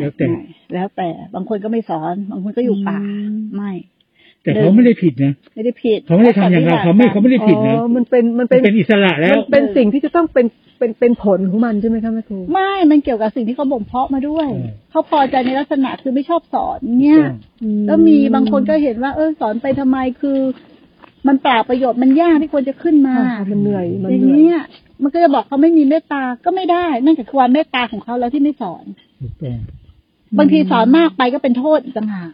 ไม่แล้วแต่ไม่แล้วแต่ บางคนก็ไม่สอน บางคนก็อยู่ป่าอืมไม่ แต่เขาไม่ได้ผิดนะ ไม่ได้ผิด เขาไม่ได้ทำอย่างเราเขาไม่เขาไม่ได้ผิดนะอ๋อมันเป็น มันเป็เป็นนเป็นอิสระแล้ว มันเป็นสิ่งที่จะต้องเป็น เป็น เป็นผลของมันใช่ไหมคะแม่ครู ไม่ มันเกี่ยวกับสิ่งที่เขาบ่มเพาะมาด้วยใช่เขาพอใจในลักษณะคือไม่ชอบสอนเนี่ย แล้วมีบางคนก็เห็นว่า เออสอนไปทำไม คือ มันเปล่าประโยชน์ มันยากที่ควรจะขึ้นมาอ่ามันเหนื่อย มันอย่างเหนื่อยเนี้ยมันก็จะบอกเขาไม่มีเมตตา ก็ไม่ได้ นั่นคือความเมตตาของเขาแล้วที่ไม่สอนถูกต้อง บางทีสอนมากไปก็เป็นโทษอีกต่างหาก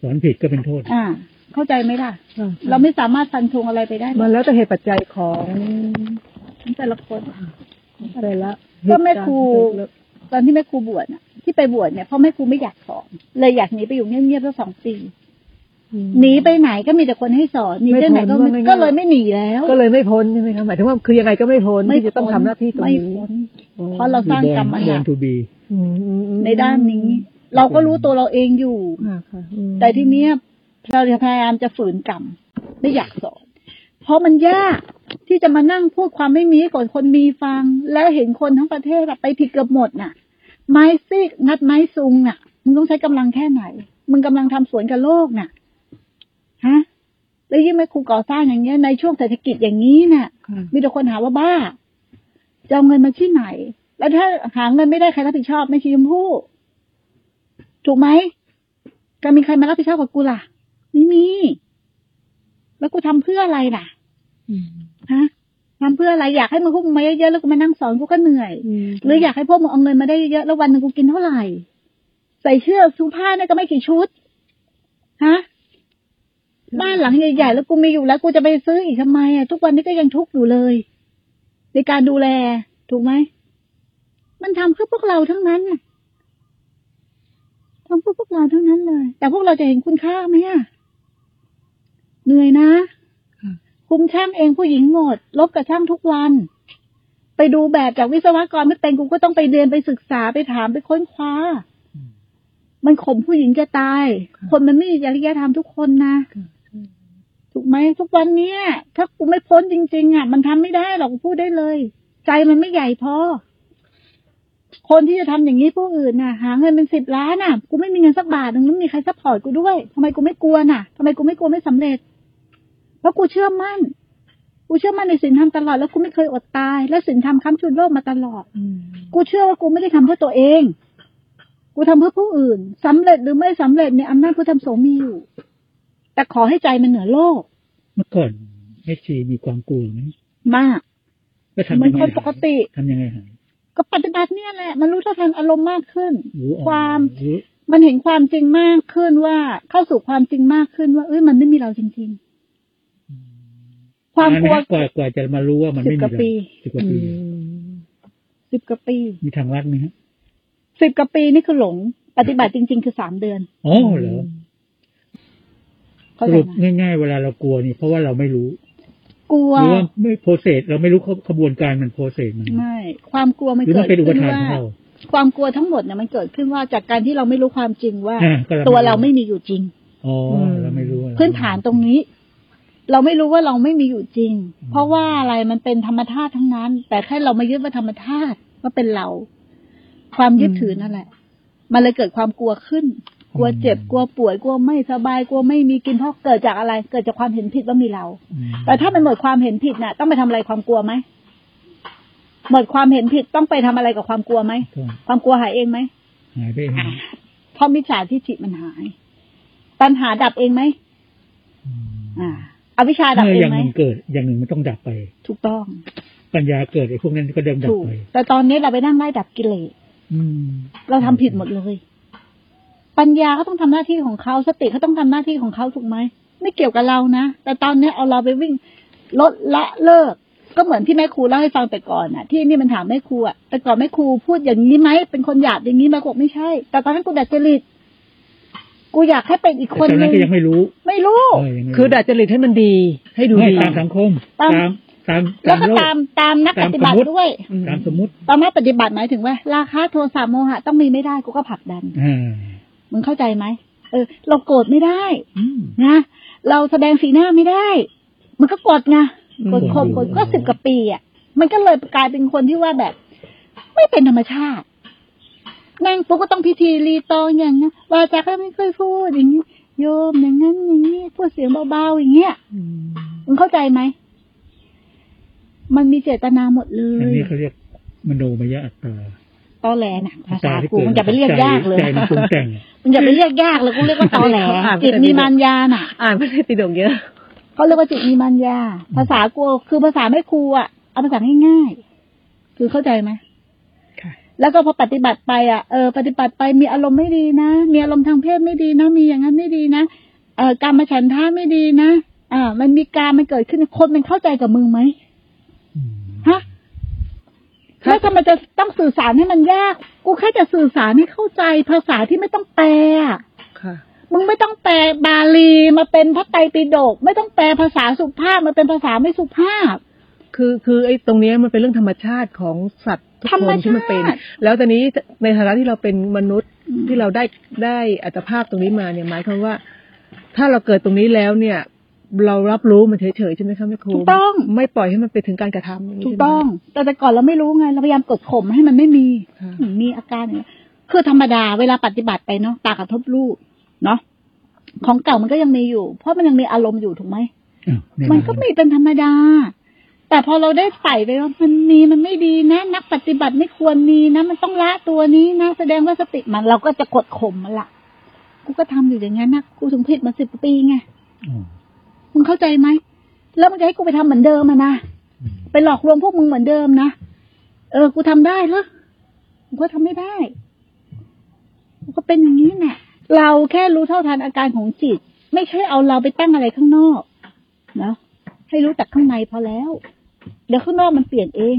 สอนผิดก็เป็นโทษ อ่า เข้าใจไหมล่ะอ่าเราไม่สามารถฟันธงอะไรไปได้หรมัอกนแล้วแต่เหตุปัจจัยของแต่ละคนอะไรละก็แม่ครูตอนที่แม่ครูบวชน่ะที่ไปบวชเนี่ยเพราะแม่ครูไม่อยากสอนเลยอยากหนีไปอยู่เงียบๆสักสองปีอืมหนีไปไหนก็มีแต่คนให้สอนหนีไปไหนก็ไม่พ้นว่าง่ายๆก็เลยไม่หนีแล้ว ก็เลยไม่พ้นใช่ไหมคะหมายถึงว่าคือยังไงก็ไม่พ้นที่จะต้องทำหน้าที่ตรงไม่นี้พ้นเพราะเราสร้างกรรมมาหบอนัลกทูบีอืมอืมอืม ในด้านนี้ เราก็รู้ตัวเราเองอยู่ค่ะค่ะอืมแต่ทีเนี้ยเราจะพยายามจะฝืนกรรมไม่อยากสอน เพราะมันยากที่จะมานั่งพูดความไม่มีให้ก่อนคนมีฟัง แล้วเห็นคนทั้งประเทศอะไปผิดเกือบหมดน่ะ ไม้ซีกงัดไม้ซุงน่ะมึงต้องใช้กำลังแค่ไหน มึงกำลังทำสวนกับโลกน่ะฮะแล้วยิ่งไม่ครูก่อสร้างอย่างเงี้ยในช่วงเศรษฐกิจอย่างนี้น่ะค่ะมีแต่คนหาว่าบ้าจะเอาเงินมาที่ไหน แล้วถ้าหาเงินไม่ได้ใครรับผิดชอบไม่ชีชมพู่ถูกไหมจะมีใครมารับผิดชอบกับกูล่ะไม่มี แล้วกูทำเพื่ออะไรล่ะอืมฮะทำเพื่ออะไรอยากให้มึงพวกมึงมาเยอะๆแล้วกูมานั่งสอนกูก็เหนื่อยอืมหรืออยากให้พวกมึงเอาเงินมาได้เยอะๆแล้ววันหนึงกูกินเท่าไหร่ ใส่เสื้อซูผ้าเนี่ยก็ไม่กี่ชุดฮะบ้านหลังใหญ่ๆแล้วกูมีอยู่แล้วกูจะไปซื้ออีกทำไมอะทุกวันนี้ก็ยังทุกข์อยู่เลย ในการดูแลถูกไหม มันทำเพื่อพวกเราทั้งนั้นทำเพื่อพวกเราทั้งนั้นเลย แต่พวกเราจะเห็นคุณค่าไหมอะเหนื่อยนะคุมช่างเองผู้หญิงหมด ลบกับช่างทุกวัน ไปดูแบบจากวิศวกรไม่เป็นกูก็ต้องไปเรียนไปศึกษาไปถามไปค้นคว้า มันข่มผู้หญิงจะตาย คนมันไม่มีจริยธรรมทุกคนนะถูกไหมทุกวันเนี้ย ถ้ากูไม่พ้นจริง ๆ อะ มันทำไม่ได้หรอกพูดได้เลย ใจมันไม่ใหญ่พอ คนที่จะทำอย่างนี้ผู้อื่นน่ะ หาเงินเป็นสิบล้านน่ะ กูไม่มีเงินสักบาทหนึ่งไม่มีใคร support กูด้วยทำไมกูไม่กลัวน่ะทำไมกูไม่กลัวไม่สำเร็จ เพราะกูเชื่อมั่น กูเชื่อมั่นในศีลธรรมตลอดแล้วกูไม่เคยอดตาย และศีลธรรมค้ำจุนโลกมาตลอดอืมกูเชื่อว่ากูไม่ได้ทำเพื่อตัวเอง กูทำเพื่อผู้อื่นสำเร็จหรือไม่สำเร็จในยอำนาจพุทธธรรมสงฆ์มีอยู่ แต่ขอให้ใจมันเหนือโลก เมื่อก่อนแม่ชีมีความกลัวไหมมากก็ทำเหมืยัอนงไงคนปกติทำยังไงหาย ก็ปฏิบัติเนี่ยแหละ มันรู้เท่าทันอารมณ์มากขึ้นรู้อ่อนความรู้มันเห็นความจริงมากขึ้นว่าเข้าสู่ความจริงมากขึ้นว่า เอ้ยมันไม่มีเราจริง ๆ ความกลัวนนไหกว่ากว่าจะมารู้ว่ามันไม่สิบมีกว่าเราปีสิบกว่าอืปีมสิบกว่าปี มีทางลัดไหมฮะสิบกว่าปีนี่คือหลง ปฏิบัติจริง ๆ คือสามเดือนอ๋อเหรอเข้าสใจรุปไหมง่าย ๆ เวลาเรากลัวนี่เพราะว่าเราไม่รู้ กลัวหรือว่าไม่โปรเซสเราไม่รู้ขบวนการมันโปรเซสมันไม่ความกลัวมันหรือเกิมันดเป็นอุปขึ้นทานว่าของเราความกลัวทั้งหมดเนี่ยมันเกิดขึ้นว่าจากการที่เราไม่รู้ความจริงว่าอ่าก็เราไม่รู้ตัวเราไม่มีอยู่จริงอ๋อเราไม่รู้อะไรพื้นฐานตรงนี้ เราไม่รู้ว่าเราไม่มีอยู่จริง เพราะว่าอะไรมันเป็นธรรมชาติทั้งนั้น แต่แค่เรามายึดว่าธรรมชาติว่าเป็นเรา ความยึดถือนั่นแหละ มันเลยเกิดความกลัวขึ้น กลัวเจ็บกลัวป่วยกลัวไม่สบายกลัวไม่มีกินเพราะเกิดจากอะไร เกิดจากความเห็นผิดว่ามีเราอืมแต่ถ้ามันหมดความเห็นผิดน่ะ ต้องไปทำอะไรความกลัวไหมหมดความเห็นผิดต้องไปทำอะไรกับความกลัวไหมก็ความกลัวหายเองไหมหายไปเองอะเพราะมิจฉาทิฏฐิมันหาย ปัญหาดับเองไหมอืมอ่าอวิชชาดับเมื่อเอองย่างไหมหนึ่งเกิด อย่างหนึ่งมันต้องดับไป ถูกต้อง ปัญญาเกิดไอ้พวกนั้นก็เดิมดับถูกไปแต่ตอนนี้เราไปนั่งไล่ดับกิเลสอืมเราทำผิดหมดเลย ปัญญาก็ต้องทำหน้าที่ของเขาสติเขาต้องทำหน้าที่ของเขาถูกไหมไม่เกี่ยวกับเรานะแต่ตอนนี้เอาเราไปวิ่งลดละเลิก ก็เหมือนที่แม่ครูเล่าให้ฟังแต่ก่อนน่ะที่นี่มันถามแม่ครูอะแต่ก่อนแม่ครูพูดอย่างนี้ไหมเป็นคนหยาบอย่างนี้ไหมาบอกไม่ใช่ แต่ตอนนั้นกูดัดจริตกูอยากให้เป็นอีกแต่คนตอนนึนั้นงก็ยังไม่รู้ไม่รู้เออยังไม่รู้ คือดัดจริตให้มันดี ให้ดูไม่ดีตามสังคมตามตามตามแล้วก็โลกตามตามนักปตามฏิบัติสมมุติด้วยอืมตามสมมุติตามนักปฏิบัติหมายถึงว่า ราคะโทสะโมหะต้องมีไม่ได้กูก็ผลักดันอ่า มึงเข้าใจไหมเออ เราโกรธไม่ได้อืมนะเราแสดงสีหน้าไม่ได้ มันก็กดไงกดอืมข่มกดก็สิบกว่าปีอะ มันก็เลยกลายเป็นคนที่ว่าแบบ ไม่เป็นธรรมชาติแม่งปุ๊กก็ต้องพิธีรีตองอย่างเงี้ยวาจาก็ไม่ค่อยพูดอย่างนี้โยมอย่างนั้นอย่างนี้พูดเสียงเบาๆอย่างเงี้ยอืมมึงเข้าใจไหมมันมีเจตนาหมดเลอันยนี้เขาเรียกมโนมยอัตตา ตอแหลน่ะภาษาที่กูมันจะไปเรียกยากเลยใจมันปรุงแต่งมันอย่าไปเรียกยากเลยกูเรียกว่าตอแหลจิตมีมารยาน่ะ อ่านพระไตรปิฎกเยอะเขาเรียกว่าจิตมีมารยาภาษากูคือภาษาไม่ครูอะเอาภาษาง่ายๆคือเข้าใจไหมค่ะแล้วก็พอปฏิบัติไปอะเออปฏิบัติไปมีอารมณ์ไม่ดีนะ มีอารมณ์ทางเพศไม่ดีนะ มีอย่างนั้นไม่ดีนะเออการมาฉันท่าไม่ดีนะอ่ามันมีการมันเกิดขึ้นคนมันเข้าใจกับมึงไหมอืมฮะ แล้วทำไมจะต้องสื่อสารให้มันยาก กูแค่จะสื่อสารให้เข้าใจภาษาที่ไม่ต้องแปลอะค่ะมึงไม่ต้องแปลบาลีมาเป็นพระไตรปิฎกไม่ต้องแปลภาษาสุภาพมาเป็นภาษาไม่สุภาพ คือคือไอ้ตรงเนี้ยมันเป็นเรื่องธรรมชาติของสัตว์ทุกธรรคมนที่มันเป็นชาติแล้วตอนนี้ในฐานะที่เราเป็นมนุษย์อืมที่เราได้ได้อัตภาพตรงนี้มาเนี่ยหมายความว่า ถ้าเราเกิดตรงนี้แล้วเนี่ย เรารับรู้มันเฉยๆใช่ไหมคะแม่ครูถูกต้องไม่ปล่อยให้มันไปถึงการกระทำย่านี้ถูกใช่ไหมต้อง แต่แต่ก่อนเราไม่รู้ไงเราพยายามกดข่มให้มันไม่มีค่ะมีอาการอย่างเงี้ยคือธรรมดาเวลาปฏิบัติไปเนาะตากระทบรูปเนาะของเก่ามันก็ยังมีอยู่ เพราะมันยังมีอารมณ์อยู่ถูกไหมอ้าวแอมันก็มีเป็นธรรมดา แต่พอเราได้ใส่ไปว่ามันมีมันไม่ดีนะ นักปฏิบัติไม่ควรมีนะมันต้องละตัวนี้นะแสดงว่าสติมันเราก็จะกดข่มมันละกูก็ทำอยู่อย่างนั้นนะกูถึงผิดมาสิบปีไงอ๋อ มึงเข้าใจไหมแล้วมึงจะให้กูไปทำเหมือนเดิมอะนะอืมไปหลอกลวงพวกมึงเหมือนเดิมนะเออ กูทำได้เหรอกูก็ทำไม่ได้กูก็เป็นอย่างนี้แหละเราแค่รู้เท่าทันอาการของจิต ไม่ใช่เอาเราไปตั้งอะไรข้างนอกนะให้รู้จักข้างในพอแล้ว เดี๋ยวข้างนอกมันเปลี่ยนเอง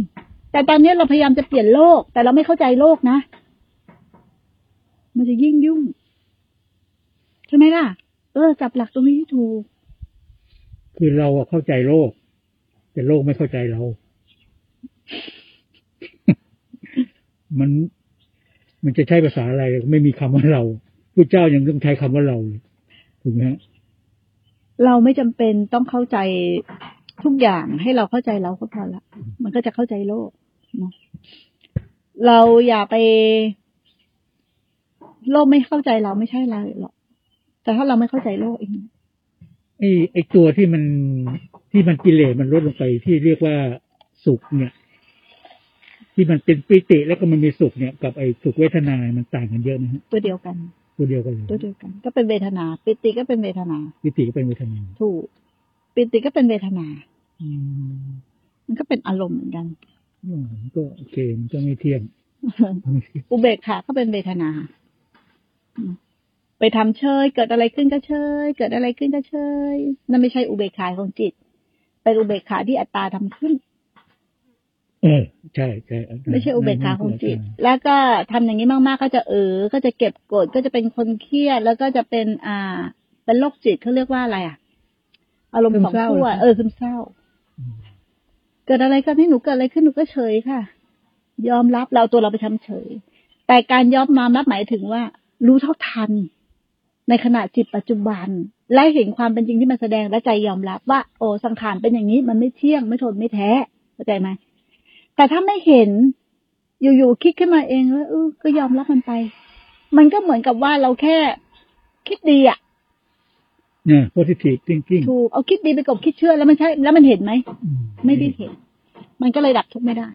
แต่ตอนนี้เราพยายามจะเปลี่ยนโลก แต่เราไม่เข้าใจโลกนะ มันจะยิ่งยุ่ง ใช่ไหมล่ะ เออจับหลักตรงนี้ให้ถูก คือเราเข้าใจโลก แต่โลกไม่เข้าใจเรา มันมันจะใช้ภาษาอะไรไม่มีคำว่าเราผู้เจ้ายังต้องใช้คำว่าเราถูกไหมฮะเราไม่จำเป็นต้องเข้าใจทุกอย่างให้เราเข้าใจเราก็พอละมันก็จะเข้าใจโลกเนาะเราอย่าไป โลกไม่เข้าใจเราไม่ใช่เราหรอกแต่ถ้าเราไม่เข้าใจโลกเอง ไอ้ไอ้ตัวที่มันที่มันกิเลสมันลดลงไปที่เรียกว่าสุขเนี่ย ที่มันเป็นปิติแล้วก็มันมีสุขเนี่ยกับไอ้สุขเวทนามันต่างกันเยอะนะฮะตัวเดียวกัน ตัวเดียวกันเลยตัวเดียวกัน ก็เป็นเวทนา ปิติก็เป็นเวทนา ปิติก็เป็นเวทนา ถูก ปิติก็เป็นเวทนาอืมมันก็เป็นอารมณ์เหมือนกันอืมก็โอเคมันก็ไม่เที่ยงอุเบกขาก็เป็นเวทนา ไปทำเชย เกิดอะไรขึ้นก็เชย เกิดอะไรขึ้นก็เชย นั่นไม่ใช่อุเบกขาของจิต เป็นอุเบกขาที่อัตตาทำขึ้น เออใช่ใช่ไม่ใช่อุเบกขาของจิต แล้วก็ทำอย่างนี้มากๆก็จะเออ ก็จะเก็บกด ก็จะเป็นคนเครียด แล้วก็จะเป็นอ่า เป็นโรคจิตเขาเรียกว่าอะไรอะ อารมณ์สองขั้วเออซึมเศร้า เกิดอะไรกันให้หนูเกิดอะไรขึ้นหนูก็เฉยค่ะ ยอมรับเราตัวเราไปทำเฉย แต่การยอมมารับหมายถึงว่า รู้เท่าทัน ในขณะจิตปัจจุบัน และเห็นความเป็นจริงที่มันแสดงและใจยอมรับว่า โอ้สังขารเป็นอย่างนี้มันไม่เที่ยงไม่ทนไม่แท้เข้าใจไหมแต่ถ้าไม่เห็นอยู่ๆคิดขึ้นมาเองแล้วเออก็ยอมรับมันไป มันก็เหมือนกับว่าเราแค่คิดดีอะเนี่ย positive thinking ถูกเอาคิดดีไปกบคิดเชื่อแล้วมันใช่ แล้วมันเห็นไหมอืไม่ได้เห็น มันก็เลยดับทุกข์ไม่ได้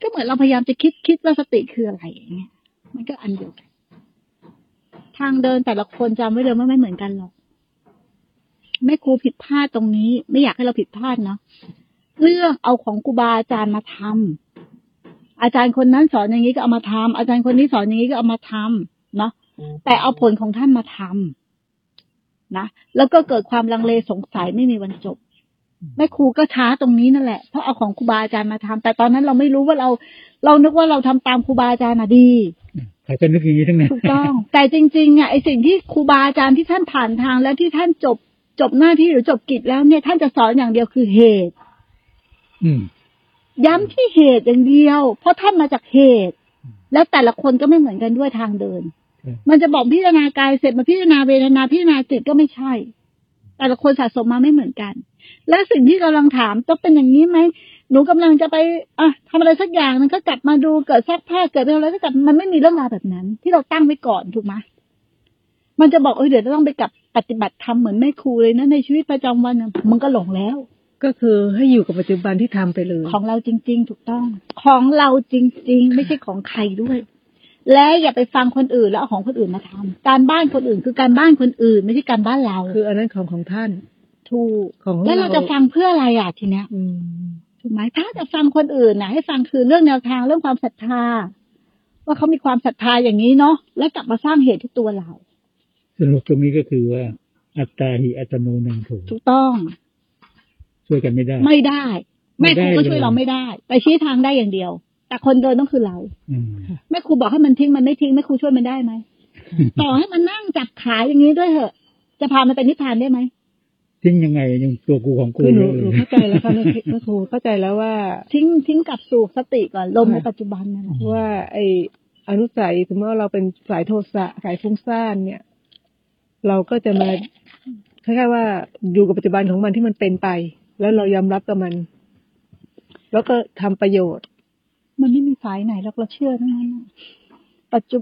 ก็เหมือนเราพยายามจะคิดคิดว่าสติคืออะไรอย่างเงี้ย มันก็อันเดียวกัน ทางเดินแต่ละคนจำไว้เลยว่าไม่เหมือนกันหรอกแม่ครูผิดพลาดตรงนี้ ไม่อยากให้เราผิดพลาดเนาะเรื่องเอาของครูบาอาจารย์มาทำอาจารย์คนนั้นสอนอย่างนี้ก็เอามาทำอาจารย์คนนี้สอนอย่างนี้ก็เอามาทำเนาะแต่เอาผลของท่านมาทำนะแล้วก็เกิดความลังเลสงสัยไม่มีวันจบแม่ครูก็ช้าตรงนี้นั่นแหละเพราะเอาของครูบาอาจารย์มาทำแต่ตอนนั้นเราไม่รู้ว่าเรา เรานึกว่าเราทำตามครูบาอาจารย์น่ะดี ใครก็นึกอย่างนี้ทั้งนั้นถูกต้อง แต่จริงๆอะไอสิ่งที่ครูบาอาจารย์ที่ท่านผ่านทางแล้วที่ท่านจบจบหน้าที่หรือจบกิจแล้วเนี่ย ท่านจะสอนอย่างเดียวคือเหตุ อืมย้ำที่เหตุอย่างเดียว เพราะท่านมาจากเหตุ แล้วแต่ละคนก็ไม่เหมือนกันด้วยทางเดินใช่มันจะบอกพิจารณากายเสร็จมาพิจารณาเวทนาพิจารณาจิตก็ไม่ใช่ แต่ละคนสะสมมาไม่เหมือนกัน และสิ่งที่กำลังถามต้องเป็นอย่างนี้ไหม หนูกำลังจะไปอะทำอะไรสักอย่างนึงก็กลับมาดูเกิดซักผ้าเกิดอะไรก็กลับมันไม่มีเรื่องราวแบบนั้น ที่เราตั้งไว้ก่อนถูกไหมมันจะบอกเออเดี๋ยวจะต้องไปกลับปฏิบัติธรรมเหมือนแม่ครูเลยนะในชีวิตประจำวันน่ะมันก็หลงแล้ว ก็คือให้อยู่กับปัจจุบันที่ทำไปเลย ของเราจริง ๆ ถูกต้อง ของเราจริง ๆ ไม่ใช่ของใครด้วย และอย่าไปฟังคนอื่นแล้วเอาของคนอื่นมาทำการบ้านคนอื่นคือการบ้านคนอื่น ไม่ใช่การบ้านเรา คืออันนั้นของของท่าน ถูกของแล้วเราจะฟังเพื่ออะไรอะทีเนี้ยอืม ถูกไหมถ้าจะฟังคนอื่นนะให้ฟังคือเรื่องแนวทางเรื่องความศรัทธา ว่าเขามีความศรัทธาอย่างนี้เนาะแล้วกลับมาสร้างเหตุที่ตัวเราสรุปตรงนี้ก็คือว่าอัตตาหิอัตโนนังโถถูกต้อง ช่วยกันไม่ได้ ไม่ได้ไม่แม่คได้รูก็ช่วยเลยเราไม่ได้แต่ชี้ทางได้อย่างเดียว แต่คนเดินต้องคือเราอืมแม่ครูบอกให้มันทิ้งมันไม่ทิ้งแม่ครูช่วยมันได้ไหมต่อให้มันนั่งจับขาอย่างนี้ด้วยเหอะ จะพามันไปนิพพานได้ไหม ทิ้งยังไงยังตัวกูของกูคือหนูเยอะหเลนูยเข้าใจแล้วค่ะแม่แม่ครูเข้าใจแล้วว่า ทิ้งทิ้งกลับสู่สติก่อนลมค่ะในปัจจุบันนั่นแหละว่า ไออนุสัยสมมติว่าเราเป็นสายโทสะสายฟุ้งซ่านเนี่ย เราก็จะมาคล้ายๆว่าอยู่กับปัจจุบันของมันที่มันเป็นไป แล้วเรายอมรับกับมัน แล้วก็ทำประโยชน์ มันไม่มีสายไหนหรอกเราเชื่อทั้งนั้นน่ะปัจจุ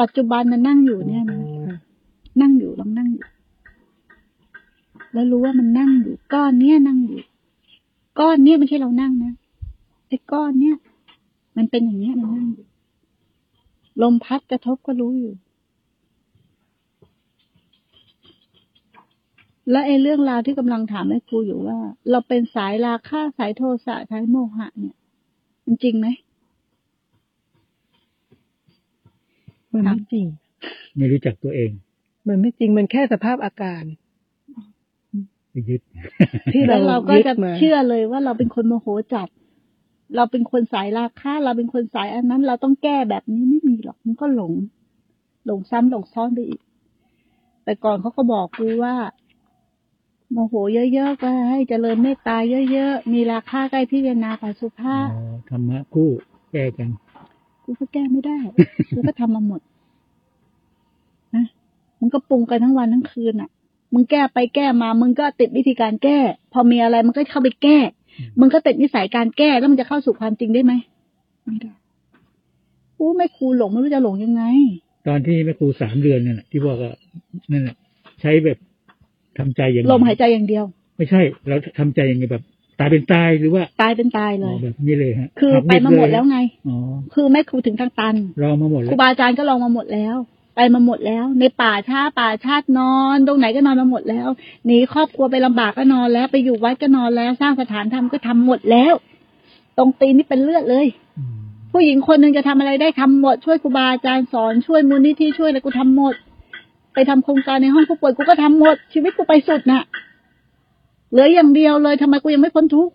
ปัจจุบันมันนั่งอยู่เนี่ยนะนั่งอยู่ลองนั่งอยู่ แล้วรู้ว่ามันนั่งอยู่ก้อนเนี้ยนั่งอยู่ ก้อนเนี้ยไม่ใช่เรานั่งนะไอ้ก้อนเนี้ยมันเป็นอย่างเนี้ยมันนั่งอยู่ลมพัดกระทบก็รู้อยู่ และไอ้เรื่องราวที่กำลังถามแม่ครูอยู่ว่า เราเป็นสายราคะสายโทสะสายโมหะเนี่ยมันจริงไหมมันไม่จริง ไม่รู้จักตัวเอง มันไม่จริงมันแค่สภาพอาการไป ยึดที่แล้เราวเราก็ยึดจะมาเชื่อเลยว่าเราเป็นคนโมโหจัด เราเป็นคนสายราคะเราเป็นคนสายอันนั้น เราต้องแก้แบบนี้ไม่มีหรอกมันก็หลง หลงซ้ำหลงซ้อนไปอีก แต่ก่อนเขาก็บอกกูว่า โมโหเยอะๆก็ให้เจริญเมตตาเยอะๆมีราคาใกล้พิจารณาปัสุภาพอ๋อธรรมะคู่แก้กันกูก็แก้ไม่ได้กูก็ทำมาหมดนะมึงก็ปรุงกันทั้งวันทั้งคืนอะ มึงแก้ไปแก้มา มึงก็ติดวิธีการแก้ พอมีอะไรมึงก็เข้าไปแก้ มึงก็ติดนิสัยการแก้แล้วมันจะเข้าสู่ความจริงได้ไหมไม่ได้กูไม่ครูหลงไม่รู้จะหลงยังไง ตอนที่แม่ครูสามเดือนนั่นแหละที่บอกว่านั่นแหละใช้แบบทำใจอย่างลมหายใจอย่างเดียว ไม่ใช่ เราทำใจอย่างไงแบบตายเป็นตายหรือว่าตายเป็นตายเลอ๋อยแบบนี้เลยฮะคือหักไปดิบมาหมดเยแล้วไงอ๋อคือแม่ครูถึงทางตันเรามาหมดคแล้รูวบาอาจารย์ก็ลองมาหมดแล้ว ไปมาหมดแล้ว ในป่าช้าป่าชาตินอน ตรงไหนก็นอนมาหมดแล้วหนีครอบครัวไปลำบากก็นอนแล้ว ไปอยู่วัดก็นอนแล้ว สร้างสถานธรรมก็ทำหมดแล้ว ตรงตีนนี่เป็นเลือดเลยอืมผู้หญิงคนหนึ่งจะทำอะไรได้ทำหมด ช่วยครูบาอาจารย์สอนช่วยมูลนิธิช่วยอะไรกูทำหมด ไปทำโครงการในห้องผู้ป่วยกูก็ทำหมด ชีวิตกูไปสุดน่ะเหลืออย่างเดียวเลยทำไมกูยังไม่พ้นทุกข์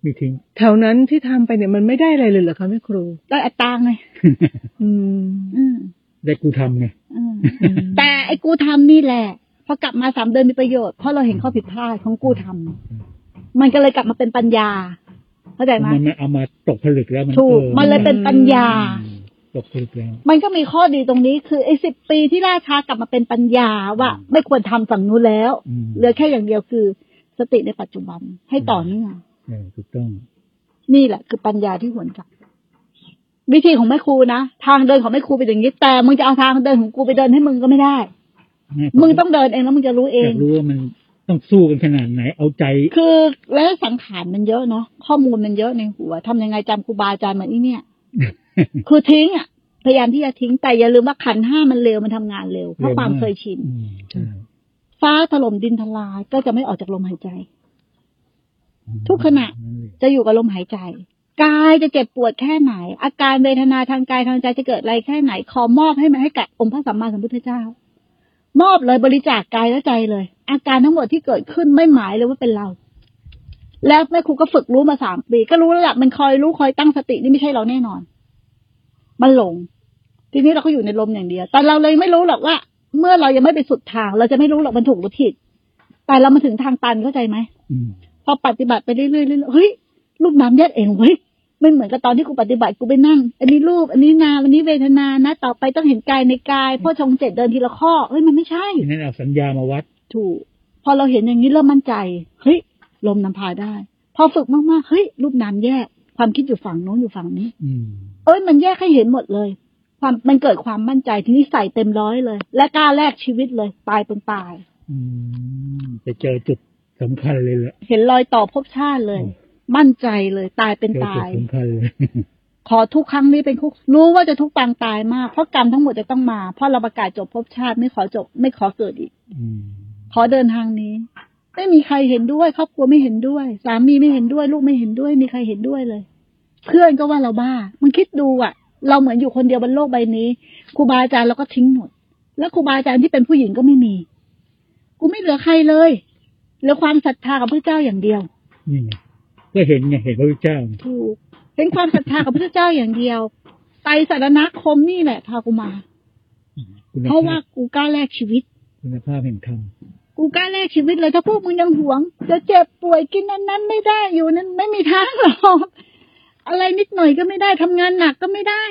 ไม่ทิ้งแถวนั้นที่ทำไปเนี่ยมันไม่ได้อะไรเลยเหรอคะแม่ครู ได้อัตราไง อืมอืม ได้กูทำไงอืมแต่ไอ้กูทำนี่แหละพอกลับมาสามเดือนมีประโยชน์เพราะเราเห็นข้อผิดพลาดของกูทำมันก็เลยกลับมาเป็นปัญญาเข้าใจไหมมันเอามาตกผลึกแล้วมันถูกออมันเลยเป็นปัญญาอืมตกผลึกแล้วมันก็มีข้อดีตรงนี้ คือไอ้สิบปีที่ล่าช้ากลับมาเป็นปัญญาว่า ไม่ควรทำฝั่งนู้นแล้วอืมเหลือแค่อย่างเดียวคือสติในปัจจุบันให้ต่อเนื่องเออถูกต้อง นี่แหละ คือปัญญาที่หวนกลับ วิธีของแม่ครูนะทางเดินของแม่ครูเป็นอย่างนี้แต่มึงจะเอาทางเดินของกูไปเดินให้มึงก็ไม่ได้ มึงต้องเดินเองแล้วมึงจะรู้เอองยากรู้ว่ามันต้องสู้กันขนาดไหนเอาใจ คือแล้วสังขารมันเยอะเนาะข้อมูลมันเยอะในหัวทำยังไงจำครูบาอาจารย์เหมือนอีเนี่ย คือทิ้งอะพยายามที่จะทิ้งแต่อย่าลืมว่าขันธ์ห้ามันเร็วมันทำงานเร็วเพราะความเคยชินอืมใช่ฟ้าถล่มดินทลายก็จะไม่ออกจากลมหายใจ ทุกขณะนั่นเลยจะอยู่กับลมหายใจ กายจะเจ็บปวดแค่ไหน อาการเวทนาทางกายทางใจจะเกิดอะไรแค่ไหน ขอมอบให้มันให้กับองค์พระสัมมาสัมพุทธเจ้า มอบเลยบริจาคกายและใจเลย อาการทั้งหมดที่เกิดขึ้นไม่หมายเลยว่าเป็นเรา แล้วแม่ครูก็ฝึกรู้มาสามปี ก็รู้แล้วล่ะมันคอยรู้คอยตั้งสตินี่ไม่ใช่เราแน่นอน มันหลง ทีนี้เราก็อยู่ในลมอย่างเดียว แต่เราเลยไม่รู้หรอกว่า เมื่อเรายังไม่ไปสุดทาง เราจะไม่รู้หรอกมันถูกหรือผิด แต่เรามาถึงทางตันเข้าใจไหมอืมพอปฏิบัติไปเรื่อยๆเรื่อยๆเฮ้ย รูปน้ำแยกเองเว้ยไม่เหมือนกับตอนที่กูปฏิบัติกูไปนั่ง อันนี้รูป อันนี้นามอันนี้เวทนานะ ต่อไปต้องเห็นกายในกายพ่อชงเจ็ดเดินทีละข้อเฮ้ยมันไม่ใช่ทีนั้นเอาสัญญามาวัด ถูก พอเราเห็นอย่างนี้เริ่มมั่นใจเฮ้ยลมนำพาได้ พอฝึกมากๆเฮ้ยรูปนามแยก ความคิดอยู่ฝั่งโน้นอยู่ฝั่งนี้ อืมเอ้ยมันแยกให้เห็นหมดเลย ความมันเกิดความมั่นใจทีนี้ใส่เต็มร้อยเลย และกล้าแลกชีวิตเลยตายเป็นตาย อืมจะเจอจุดสำคัญเลยแหละเห็นรอยต่อภพชาติเลย มั่นใจเลยตายเป็นเจอตาจุดยสำคัญเลยขอทุกครั้งนี้เป็นคุกรู้ว่าจะทุกปางตายมาก เพราะกรรมทั้งหมดจะต้องมา เพราะเราประกาศจบภพชาติไม่ขอจบ ไม่ขอเกิดอีกอืมขอเดินทางนี้ ไม่มีใครเห็นด้วย ครอบครัวไม่เห็นด้วย สามีไม่เห็นด้วย ลูกไม่เห็นด้วย มีใครเห็นด้วยเลย เพื่อนก็ว่าเราบ้ามึงคิดดูอะ เราเหมือนอยู่คนเดียวบนโลกใบนี้ครูบาอาจารย์เราก็ทิ้งหมด แล้วครูบาอาจารย์ที่เป็นผู้หญิงก็ไม่มีกูไม่เหลือใครเลยเหลือความศรัทธากับพระเจ้าอย่างเดียวนี่ไง ก็เห็นไงเห็นพระพุทธเจ้าไงถูกเป็นความศรัทธากับพระเจ้าอย่างเดียวไตรสารณคมนี่แหละพากูมาคุณเพราะภาว่าพกูกล้าแลกชีวิต คุณภาพแห่งธรรมกูกล้าแลกชีวิตเลยถ้าพวกมึงยังหวง จะเจ็บป่วยกินนั้นนั้นไม่ได้อยู่นั้น ไม่มีทางหรอกอะไรนิดหน่อยก็ไม่ได้ทำงานหนักก็ไม่ได้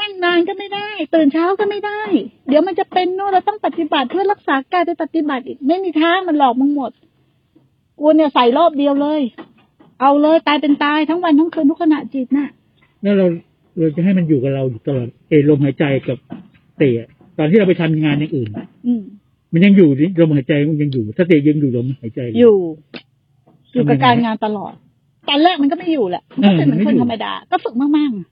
นั่งนานก็ไม่ได้ ตื่นเช้าก็ไม่ได้ เดี๋ยวมันจะเป็นโน่นเราต้องปฏิบัติเพื่อรักษากายไปปฏิบัติอีกไม่มีทางมันหลอกมึงหมดกูเนี่ยใส่รอบเดียวเลย เอาเลยตายเป็นตายทั้งวันทั้งคืนทุกขณะจิตน่ะแล้วเราเราจะให้มันอยู่กับเราอยู่ตลอดเออลมหายใจกับเตะตอนที่เราไปทำงานอย่างอื่นอืมมันยังอยู่ดิลมหายใจมันยังอยู่สติยังอยู่ลมหายใจเลอยู่ อยู่กับการงานตลอดตอนแรกมันก็ไม่อยู่แหละมันก็เป็นเหมือนคนธรรมดา ก็ฝึกมากๆอะ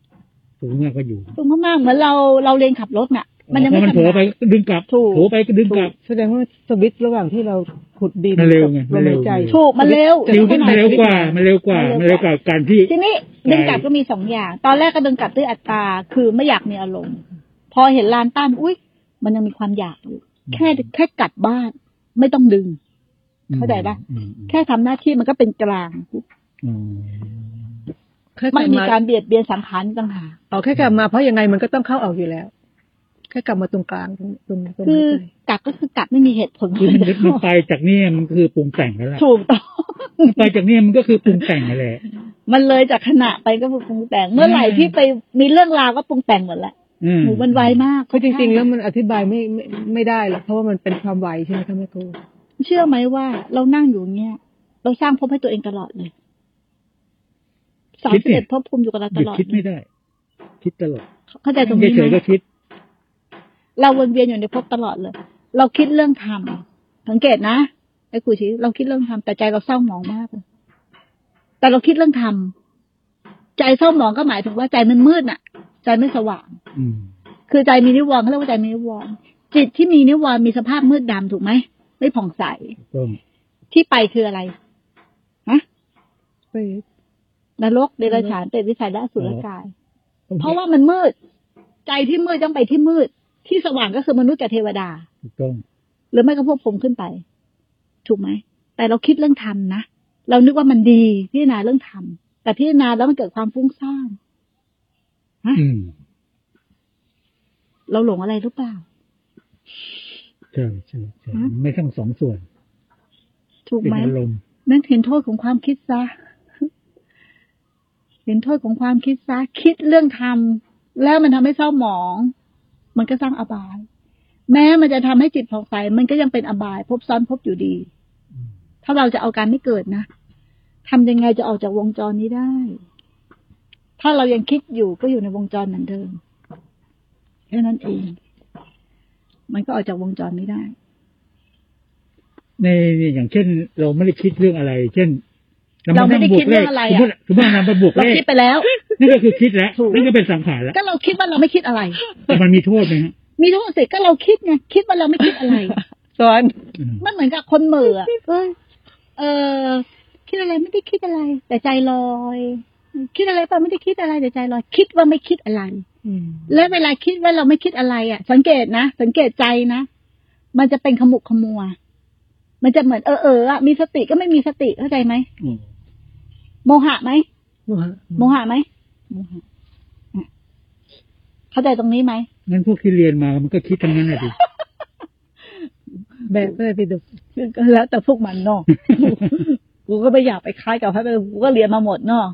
สูงมากก็อยู่ฝึกมากๆเหมือนเราเราเรียนขับรถน่ะ มันยังพไม่อมันทำเผลอไปงานก็ดึงกลับถูก โผล่ไปก็ดึงกลับ แสดงว่าสวิตช์ระหว่างที่เราขุดดินมันเร็วไงกับลมหายใจมันเร็วถูกมันเร็วเร็วมันเร็วกว่า มันเร็วกว่า มันเร็วกว่าการที่ ทีนี้ดึงกลับก็มีสองอย่าง ตอนแรกก็ดึงกลับด้วยอัตรา คือไม่อยากมีอารมณ์ พอเห็นลานต้านอุ้ยมันยังมีความอยากอยู่แค่แค่กลับบ้าน ไม่ต้องดึง เข้าใจปะ อืมอืมแค่ทำหน้าที่มันก็เป็นกลาง อืมแค่กไม่ลับมีมาการเบียดเบียนสังขารต่างหากเอาแค่กลับมาเพราะยังไงมันก็ต้องเข้าออกอยู่แล้ว แค่กลับมาตรงกลางตรงตรงตรงคือหัวใจกลับก็คือกลับไม่มีเหตุผลคือมันมันไปจากเนี่ยมันคือปรุงแต่งแล้วล่ะถูกต้องมันไปจากเนี่ยมันก็คือปรุงแต่งนั่นแหละมันเลยจากขณะไปก็ปรุงแต่ง เมื่อไหร่ที่ไปมีเรื่องราวก็ปรุงแต่งหมดละอืมหมูมันไวมากคือจริงๆ แล้วมันอธิบายไม่ไม่ไม่ได้หรอกเพราะว่ามันเป็นความไหวใช่ไหมคะแม่ครูเชื่อไหมว่าเรานั่งอยู่เงี้ยเราสร้างภพให้ตัวเองตลอดเลยสามสิบเอ็ดภพภูมิอยู่กับเราหตยุดลอดคิดไม่ได้ คิดตลอดเข้าใจตรงนี้เฉยๆไหมก็คิด เราวนเวียนอยู่ในภพตลอดเลย เราคิดเรื่องธรรมสังเกตนะไอ้คุยชี้เราคิดเรื่องธรรมแต่ใจเราเศร้าหมองมากเลยแต่เราคิดเรื่องธรรมใจเศร้าหมองก็หมายถึงว่าใจมันมืดน่ะ ใจไม่สว่าง อืมคือใจมีนิวรณ์เขาเรียกว่าใจมีนิวรณ์จิตที่มีนิวรณ์มีสภาพมืดดำถูกไหมไม่ผ่องใสต้องที่ไปคืออะไรฮะเปรตนรกเดรัจฉานเปรตวิสัยและอสุรกายต้องเพราะว่ามันมืด ใจที่มืดต้องไปที่มืด ที่สว่างก็คือมนุษย์กับเทวดาถูกต้องหรือไม่ก็พวกผมขึ้นไป ถูกไหม แต่เราคิดเรื่องธรรมนะ เรานึกว่ามันดีพิจารณาเรื่องธรรม แต่พิจารณาแล้วมันเกิดความฟุ้งซ่านอืมเราหลงอะไรหรือเปล่า ใช่ใช่ใช่ฮะไม่ทั้งสองส่วน ถูกเป็นไหมอารมณ์นั่นเห็นโทษของความคิดซะ เห็นโทษของความคิดซะ คิดเรื่องธรรม แล้วมันทำให้เศร้าหมอง มันก็สร้างอบาย แม้มันจะทำให้จิตผ่องใสมันก็ยังเป็นอบาย พบซ้อนพบอยู่ดี ถ้าเราจะเอาการไม่เกิดนะทำยังไงจะออกจากวงจรนี้ได้ ถ้าเรายังคิดอยู่ก็อยู่ในวงจรเหมือนเดิมแค่นั้นเอง มันก็ออกจากวงจรไม่ได้ในอย่างเช่น เราไม่ได้คิดเรื่องอะไร เช่น เราไม่ได้คิดเรื่องอะไรสมอะมติสมมตินำมาบวกเราเลขคิดไปแล้วนี่ก็คือคิดแล้วถูกนี่ก็เป็นสังขารแล้วก็เราคิดว่าเราไม่คิดอะไรแต่มันมีโทษไหมฮะมีโทษสิก็เราคิดไงคิดว่าเราไม่คิดอะไรสอนอืมมันเหมือนกับคนเหม่ออะเอยเออคิดอะไรไม่ได้คิดอะไร แต่ใจลอย คิดอะไรไปไม่ได้คิดอะไรแต่ใจลอย คิดว่าไม่คิดอะไรอืมและเวลาคิดว่าเราไม่คิดอะไรอะ สังเกตนะสังเกตใจนะมันจะเป็นขมุกขมัว มันจะเหมือนเออเอออะมีสติก็ไม่มีสติเข้าใจไหมอืม โมหะไหมโมหะโมหะไหมโมหะอะเข้าใจตรงนี้ไหมงั้นพวกที่เรียนมามันก็คิดทั้งนั้นแหละดิแบบไม่ได้ไปดูก็แล้วแต่พวกมันเนาะกูก็ไม่อยากไปคล้ายกับพระเปกูก็เรียนมาหมดเนาะ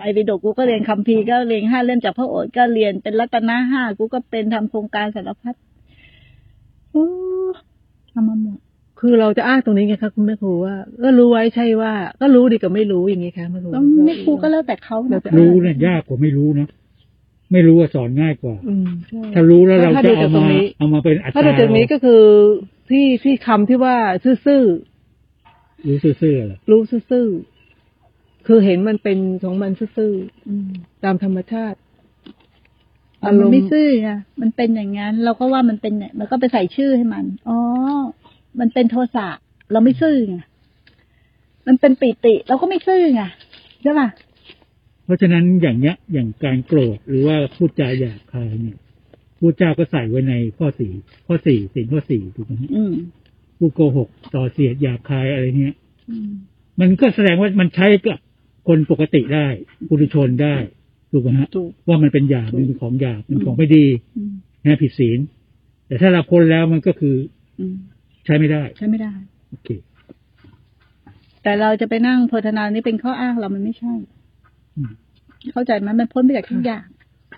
ไอไปดกกูก็เรียนคัมภีร์ก็เรียนห้าเล่มจากพระโอษฐ์ก็เรียนเป็นรัตนะห้ากูก็เป็นทำโครงการสารพัดโอ้ทำมาหมด คือเราจะอ้างตรงนี้ไงคะคุณแม่ครูว่าก็รู้ไว้ใช่ว่า ก็รู้ดีกับไม่รู้อย่างงี้ค่ะแม่ครูต้องไม่ครูก็แล้วแต่เขาเรานะจะรู้เนี่ยยากกว่าไม่รู้นะไม่รู้ว่าสอนง่ายกว่าอืมใช่ถ้ารู้แล้วเราถ้าจะดูจาเอากตรมางนี้เอามาเป็นอัตถ้าราดูจากนี้ก็คือที่ที่คำที่ว่าซื่อรู้ซื่อๆแหละๆรู้ซื่อๆคือเห็นมันเป็นของมันซื่ออืมๆตามธรรมชาติแต่มันไม่ซื่อไงมันเป็นอย่างนั้น เราก็ว่ามันเป็นเนี่ยมันก็ไปใส่ชื่อให้มัน อ๋อ มันเป็นโทสะเราไม่ซื่อไงมันเป็นปิติ เราก็ไม่ซื่อไงใช่ป่ะเพราะฉะนั้นอย่างเนี้ย อย่างการโกรธหรือว่าพูดจาหยาบคายเนี่ยพูดจาก็ใส่ไว้ในข้อสี่ข้อสี่สิ่งข้อสี่ถูกไหมฮะอืมผู้โกหกต่อเสียดหยาบคายอะไรเงี้ยอืมมันก็แสดงว่ามันใช้กับคนปกติได้ปุถุชนได้ถูกไหมฮะถูกว่ามันเป็นหยาบมันเป็นของหยาบเป็นของไม่ดีอืมนะผิดศีลแต่ถ้าเราพ้นแล้วมันก็คืออืม ใช้ไม่ได้ ใช่ไม่ได้ โอเค แต่เราจะไปนั่งโพธนานี่เป็นข้ออ้างเรามันไม่ใช่อืมเข้าใจไหมมันพ้นไปจากทุกอย่าง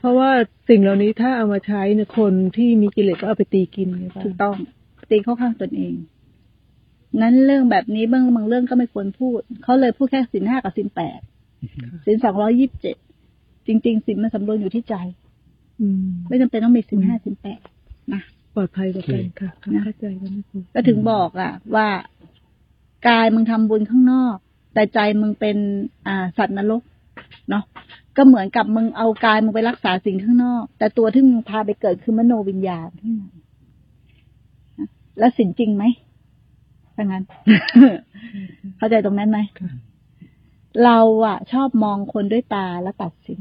เพราะว่าสิ่งเหล่านี้ถ้าเอามาใช้เนี่ยคนที่มีกิเลสก็เอาไปตีกินไงป้าถูกต้องตีเข้าข้างตนเองนั้นเรื่องแบบนี้บางบางเรื่องก็ไม่ควรพูด เขาเลยพูดแค่สินห้ากับสินแปดสินสองร้อยี่สิบเจ็ดจริง ๆ สินมันสำรวมอยู่ที่ใจอืมไม่จำเป็นต้องมีสินห้าสินแปดนะป ลอดภัยกว่ากันค่ะนะเข้าใจกันนะครูก็ถึงบอกอะ ว่ากายมึงทำบุญข้างนอก แต่ใจมึงเป็นอ่าสัตว์นรกเนาะก็เหมือนกับมึงเอากายมึงไปรักษาสิ่งข้างนอก แต่ตัวที่มึงพาไปเกิดคือมโนวิญญาณข้างในนะแล้วสินจริงไหมถ้างั้น เข้าใจตรงนั้นไหมค่ะเราอะชอบมองคนด้วยตาแล้วตัดสิน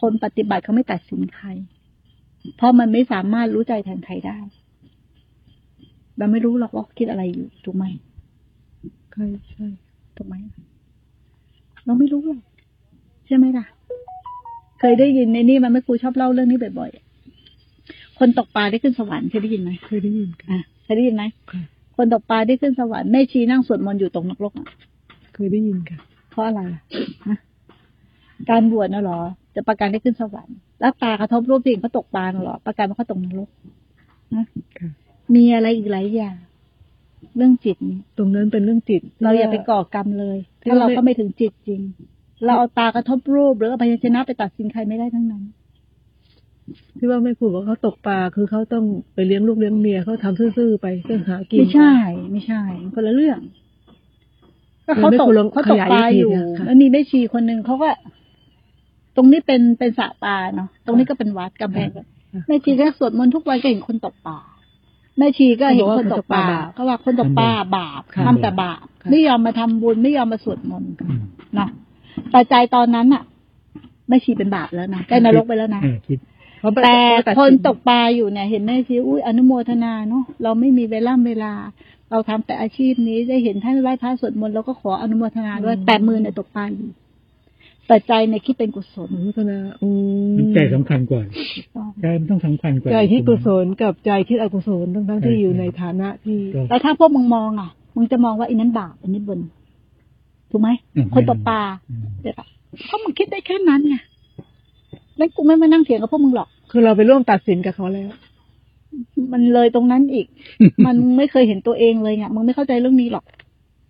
คนปฏิบัติเขาไม่ตัดสินใคร เพราะมันไม่สามารถรู้ใจแทนใครได้เราไม่รู้หรอกว่าเขาคิดอะไรอยู่ถูกไหมใช่ใช่ถูกไหมเราไม่รู้หรอกใช่ไหมล่ะ เคยได้ยินในนี่มันไม่ครูชอบเล่าเรื่องนี้บ่อยๆคนตกปลาได้ขึ้นสวรรค์เคยได้ยินไหมเคยได้ยินค่ะอะเคยได้ยินไหมค่ะคนตกปลาได้ขึ้นสวรรค์แม่ชีนั่งสวดมนต์อยู่ตรงนรกอะเคยได้ยินค่ะเพราะอะไรอะฮะการบวชน่ะเหรอ จะประกันได้ขึ้นสวรรค์ แล้วตากระทบรูปสิ่งเขาตกปลาน่ะเหรอประกันว่าเขาตกนรกนะค่ะมีอะไรอีกหลายอย่าง เรื่องจิตนี่ตรงนั้นเป็นเรื่องจิต เราอย่าไปก่อกรรมเลยที่ถ้าเราว่าไม่ก็ไม่ถึงจิตจริง เราเอาตากระทบรูปหรือเอาพยัญชนะไปตัดสินใครไม่ได้ทั้งนั้นที่ว่าไม่ผูกว่าเขาตกปลาคือเขาต้องไปเลี้ยงลูกเลี้ยงเมียเขาทำซื่อๆไปเพื่อหากินไม่ใช่ ไม่ใช่มันคนละเรื่องก็เขาตกเออไม่ควรลองเขาตกขยายปลาอีกทีอยู่นะค่ะแล้วมีแม่ชีคนหนึ่งเขาก็ต รงนี้เป็นเป็นสระปลาเนาะตรงนี้ก็เป็นวัดกำแพงแม่ชีก็สวดมนต์ทุกวันก็เห็นคนตกปลาแม่ชีก็เห็นคนตกปลาเขาว่าคนตกปลาบาปค่ะทำแต่บาปค่ะไม่ยอมมาทำบุญไม่ยอมมาสวดมนต์อืมเนาะแต่ใจตอนนั้นอะแม่ชีเป็นบาปแล้วนะได้นรกไปแล้วนะเออคิดเพราะแต่เขาตัดคนสิตกปลาอยู่เนี่ย เห็นแม่ชีอุ้ยอนุโมทนาเนาะเราไม่มีเวลาเวลา เราทำแต่อาชีพนี้ได้เห็นท่านไหว้พระสวดมนต์เราก็ขออนุโมทนาด้วยแต่มือเนี่ยตกปลาอยู่ แต่ใจเนี่ยคิดเป็นกุศลอนุโมทนาอืมมันใจสำคัญกว่าถูกต้องใจมันต้องสำคัญกว่าใจที่กุศลกับใจคิดอกุศลทั้งๆที่อยู่ในฐานะที่ก็แล้วถ้าพวกมึงมองอะมึงจะมองว่าอันนั้นบาปอันนี้บุญถูกไหมอืมคนตกปลาอืมเดี๋ยวก่อนเพราะมึงคิดได้แค่นั้นไงแล้วกูไม่มานั่งเถียงกับพวกมึงหรอก คือเราไปร่วมตัดสินกับเขาแล้ว มันเลยตรงนั้นอีก มันไม่เคยเห็นตัวเองเลยไงมึงไม่เข้าใจเรื่องนี้หรอก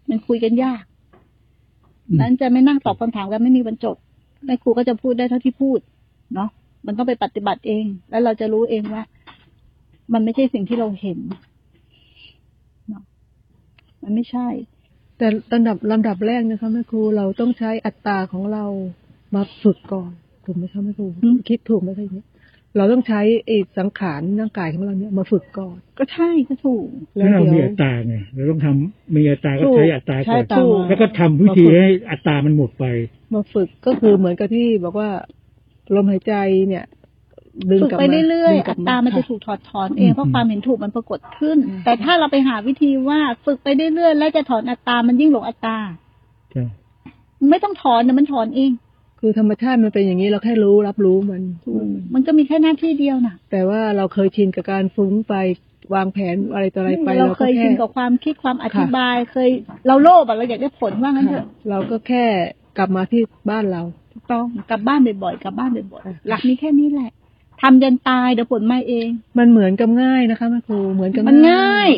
มันคุยกันยากอืม นั้นจะไม่นั่งตอบคำถามกันไม่มีบรรจบแม่ครูก็จะพูดได้เท่าที่พูด เนาะมันต้องไปปฏิบัติเอง แล้วเราจะรู้เองว่า มันไม่ใช่สิ่งที่เราเห็นเนาะมันไม่ใช่ แต่ลำดับลำดับแรกนะคะแม่ครูเราต้องใช้อัตตราของเรามาฝึกก่อนถูกไหมคะแม่ครูอืมคิดถูกไหมคะอย่างนี้ เราต้องใช้ไอ้สังขารร่างกายของเราเนี่ยมาฝึกก่อน ก็ใช่ก็ถูก แล้วถ้าเราเดี๋ยวมีอัตราไงเราต้องทำมีอัตราก็ถูกใช้อัตราใช้ก่อนอัตราแล้วก็ทำวิธีให้อัตรามันหมดไป มาฝึกก็คือเหมือนกับที่บอกว่าลมหายใจเนี่ยดึงฝึกกลับไปมาเรื่อยดึงๆกอัลับตรามันจะค่ถูกถอดถอนเองอืมเพราะความเห็นถูกมันปรากฏขึ้นอืมแต่ถ้าเราไปหาวิธีว่าฝึกไปเรื่อยๆแล้วจะถอนอัตรามันยิ่งหลงอัตราใช่ไม่ต้องถอนนะมันถอนเอง คือธรรมชาติมันเป็นอย่างนี้เราแค่รู้รับรู้มันอืมมันก็มีแค่หน้าที่เดียวน่ะแต่ว่าเราเคยชินกับการฟุ้งไปวางแผนอะไรต่ออะไรไปเราเคยก็แชินกับความคิดความอธิบายเคย เราโลภอะเราอยากได้ผลว่างั้นเถค่ะอะเราก็แค่กลับมาที่บ้านเราถูกต้องกลับบ้านบ่อยๆกลับบ้านบ่อยค่ะๆหลักนี้แค่นี้แหละทำยันตายเดี๋ยวผลมาเอง มันเหมือนกับง่ายนะคะแม่ครูเหมือนกับมันง่าย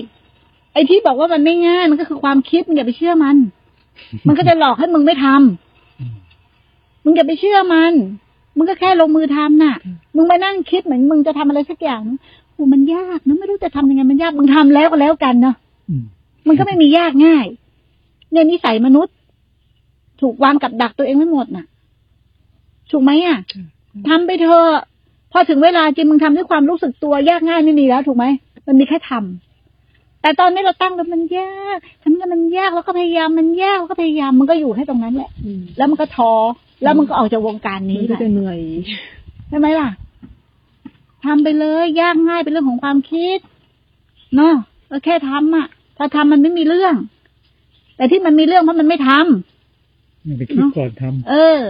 ไอ้ที่บอกว่ามันไม่ง่ายมันก็คือความคิดมึงอย่าไปเชื่อมัน มันก็จะหลอกให้มึงไม่ทำอื มมึงอย่าไปเชื่อมัน มึงก็แค่ลงมือทำน่ะ มึงมานั่งคิดเหมือนมึงจะทำอะไรสักอย่างโอ้มันยากนะไม่รู้จะทำยังไงมันยากมึงทำแล้วก็แล้วกันเนาะอืมมันก็ไม่มียากง่ายเนี่ยนิสัยมนุษย์ ถูกวางกับดักตัวเองไม่หมดน่ะ ถูกไหมอะทำไปเถอะพอถึงเวลาจริงมึงทำด้วยความรู้สึกตัวยากง่ายไม่มีแล้ว ถูกไหมมันมีแค่ทำแต่ตอนนี้เราตั้งแล้วมันยากทำแล้วมันยากแล้วก็พยายามมันยากแล้วก็พยายามมันก็อยู่ให้ตรงนั้นแหละอืมแล้วมันก็ท้อ แล้วมันก็ออกจากวงการมันี้นก็แหละจะเหนื่อยใช่ไหมล่ะทำไปเลยยากง่ายเป็นเรื่องของความคิดเนาะก็แค่ทำอะ ถ้าทำมันไม่มีเรื่อง แต่ที่มันมีเรื่องเพราะมันไม่ทำมันไปคิดก่อนทำเออ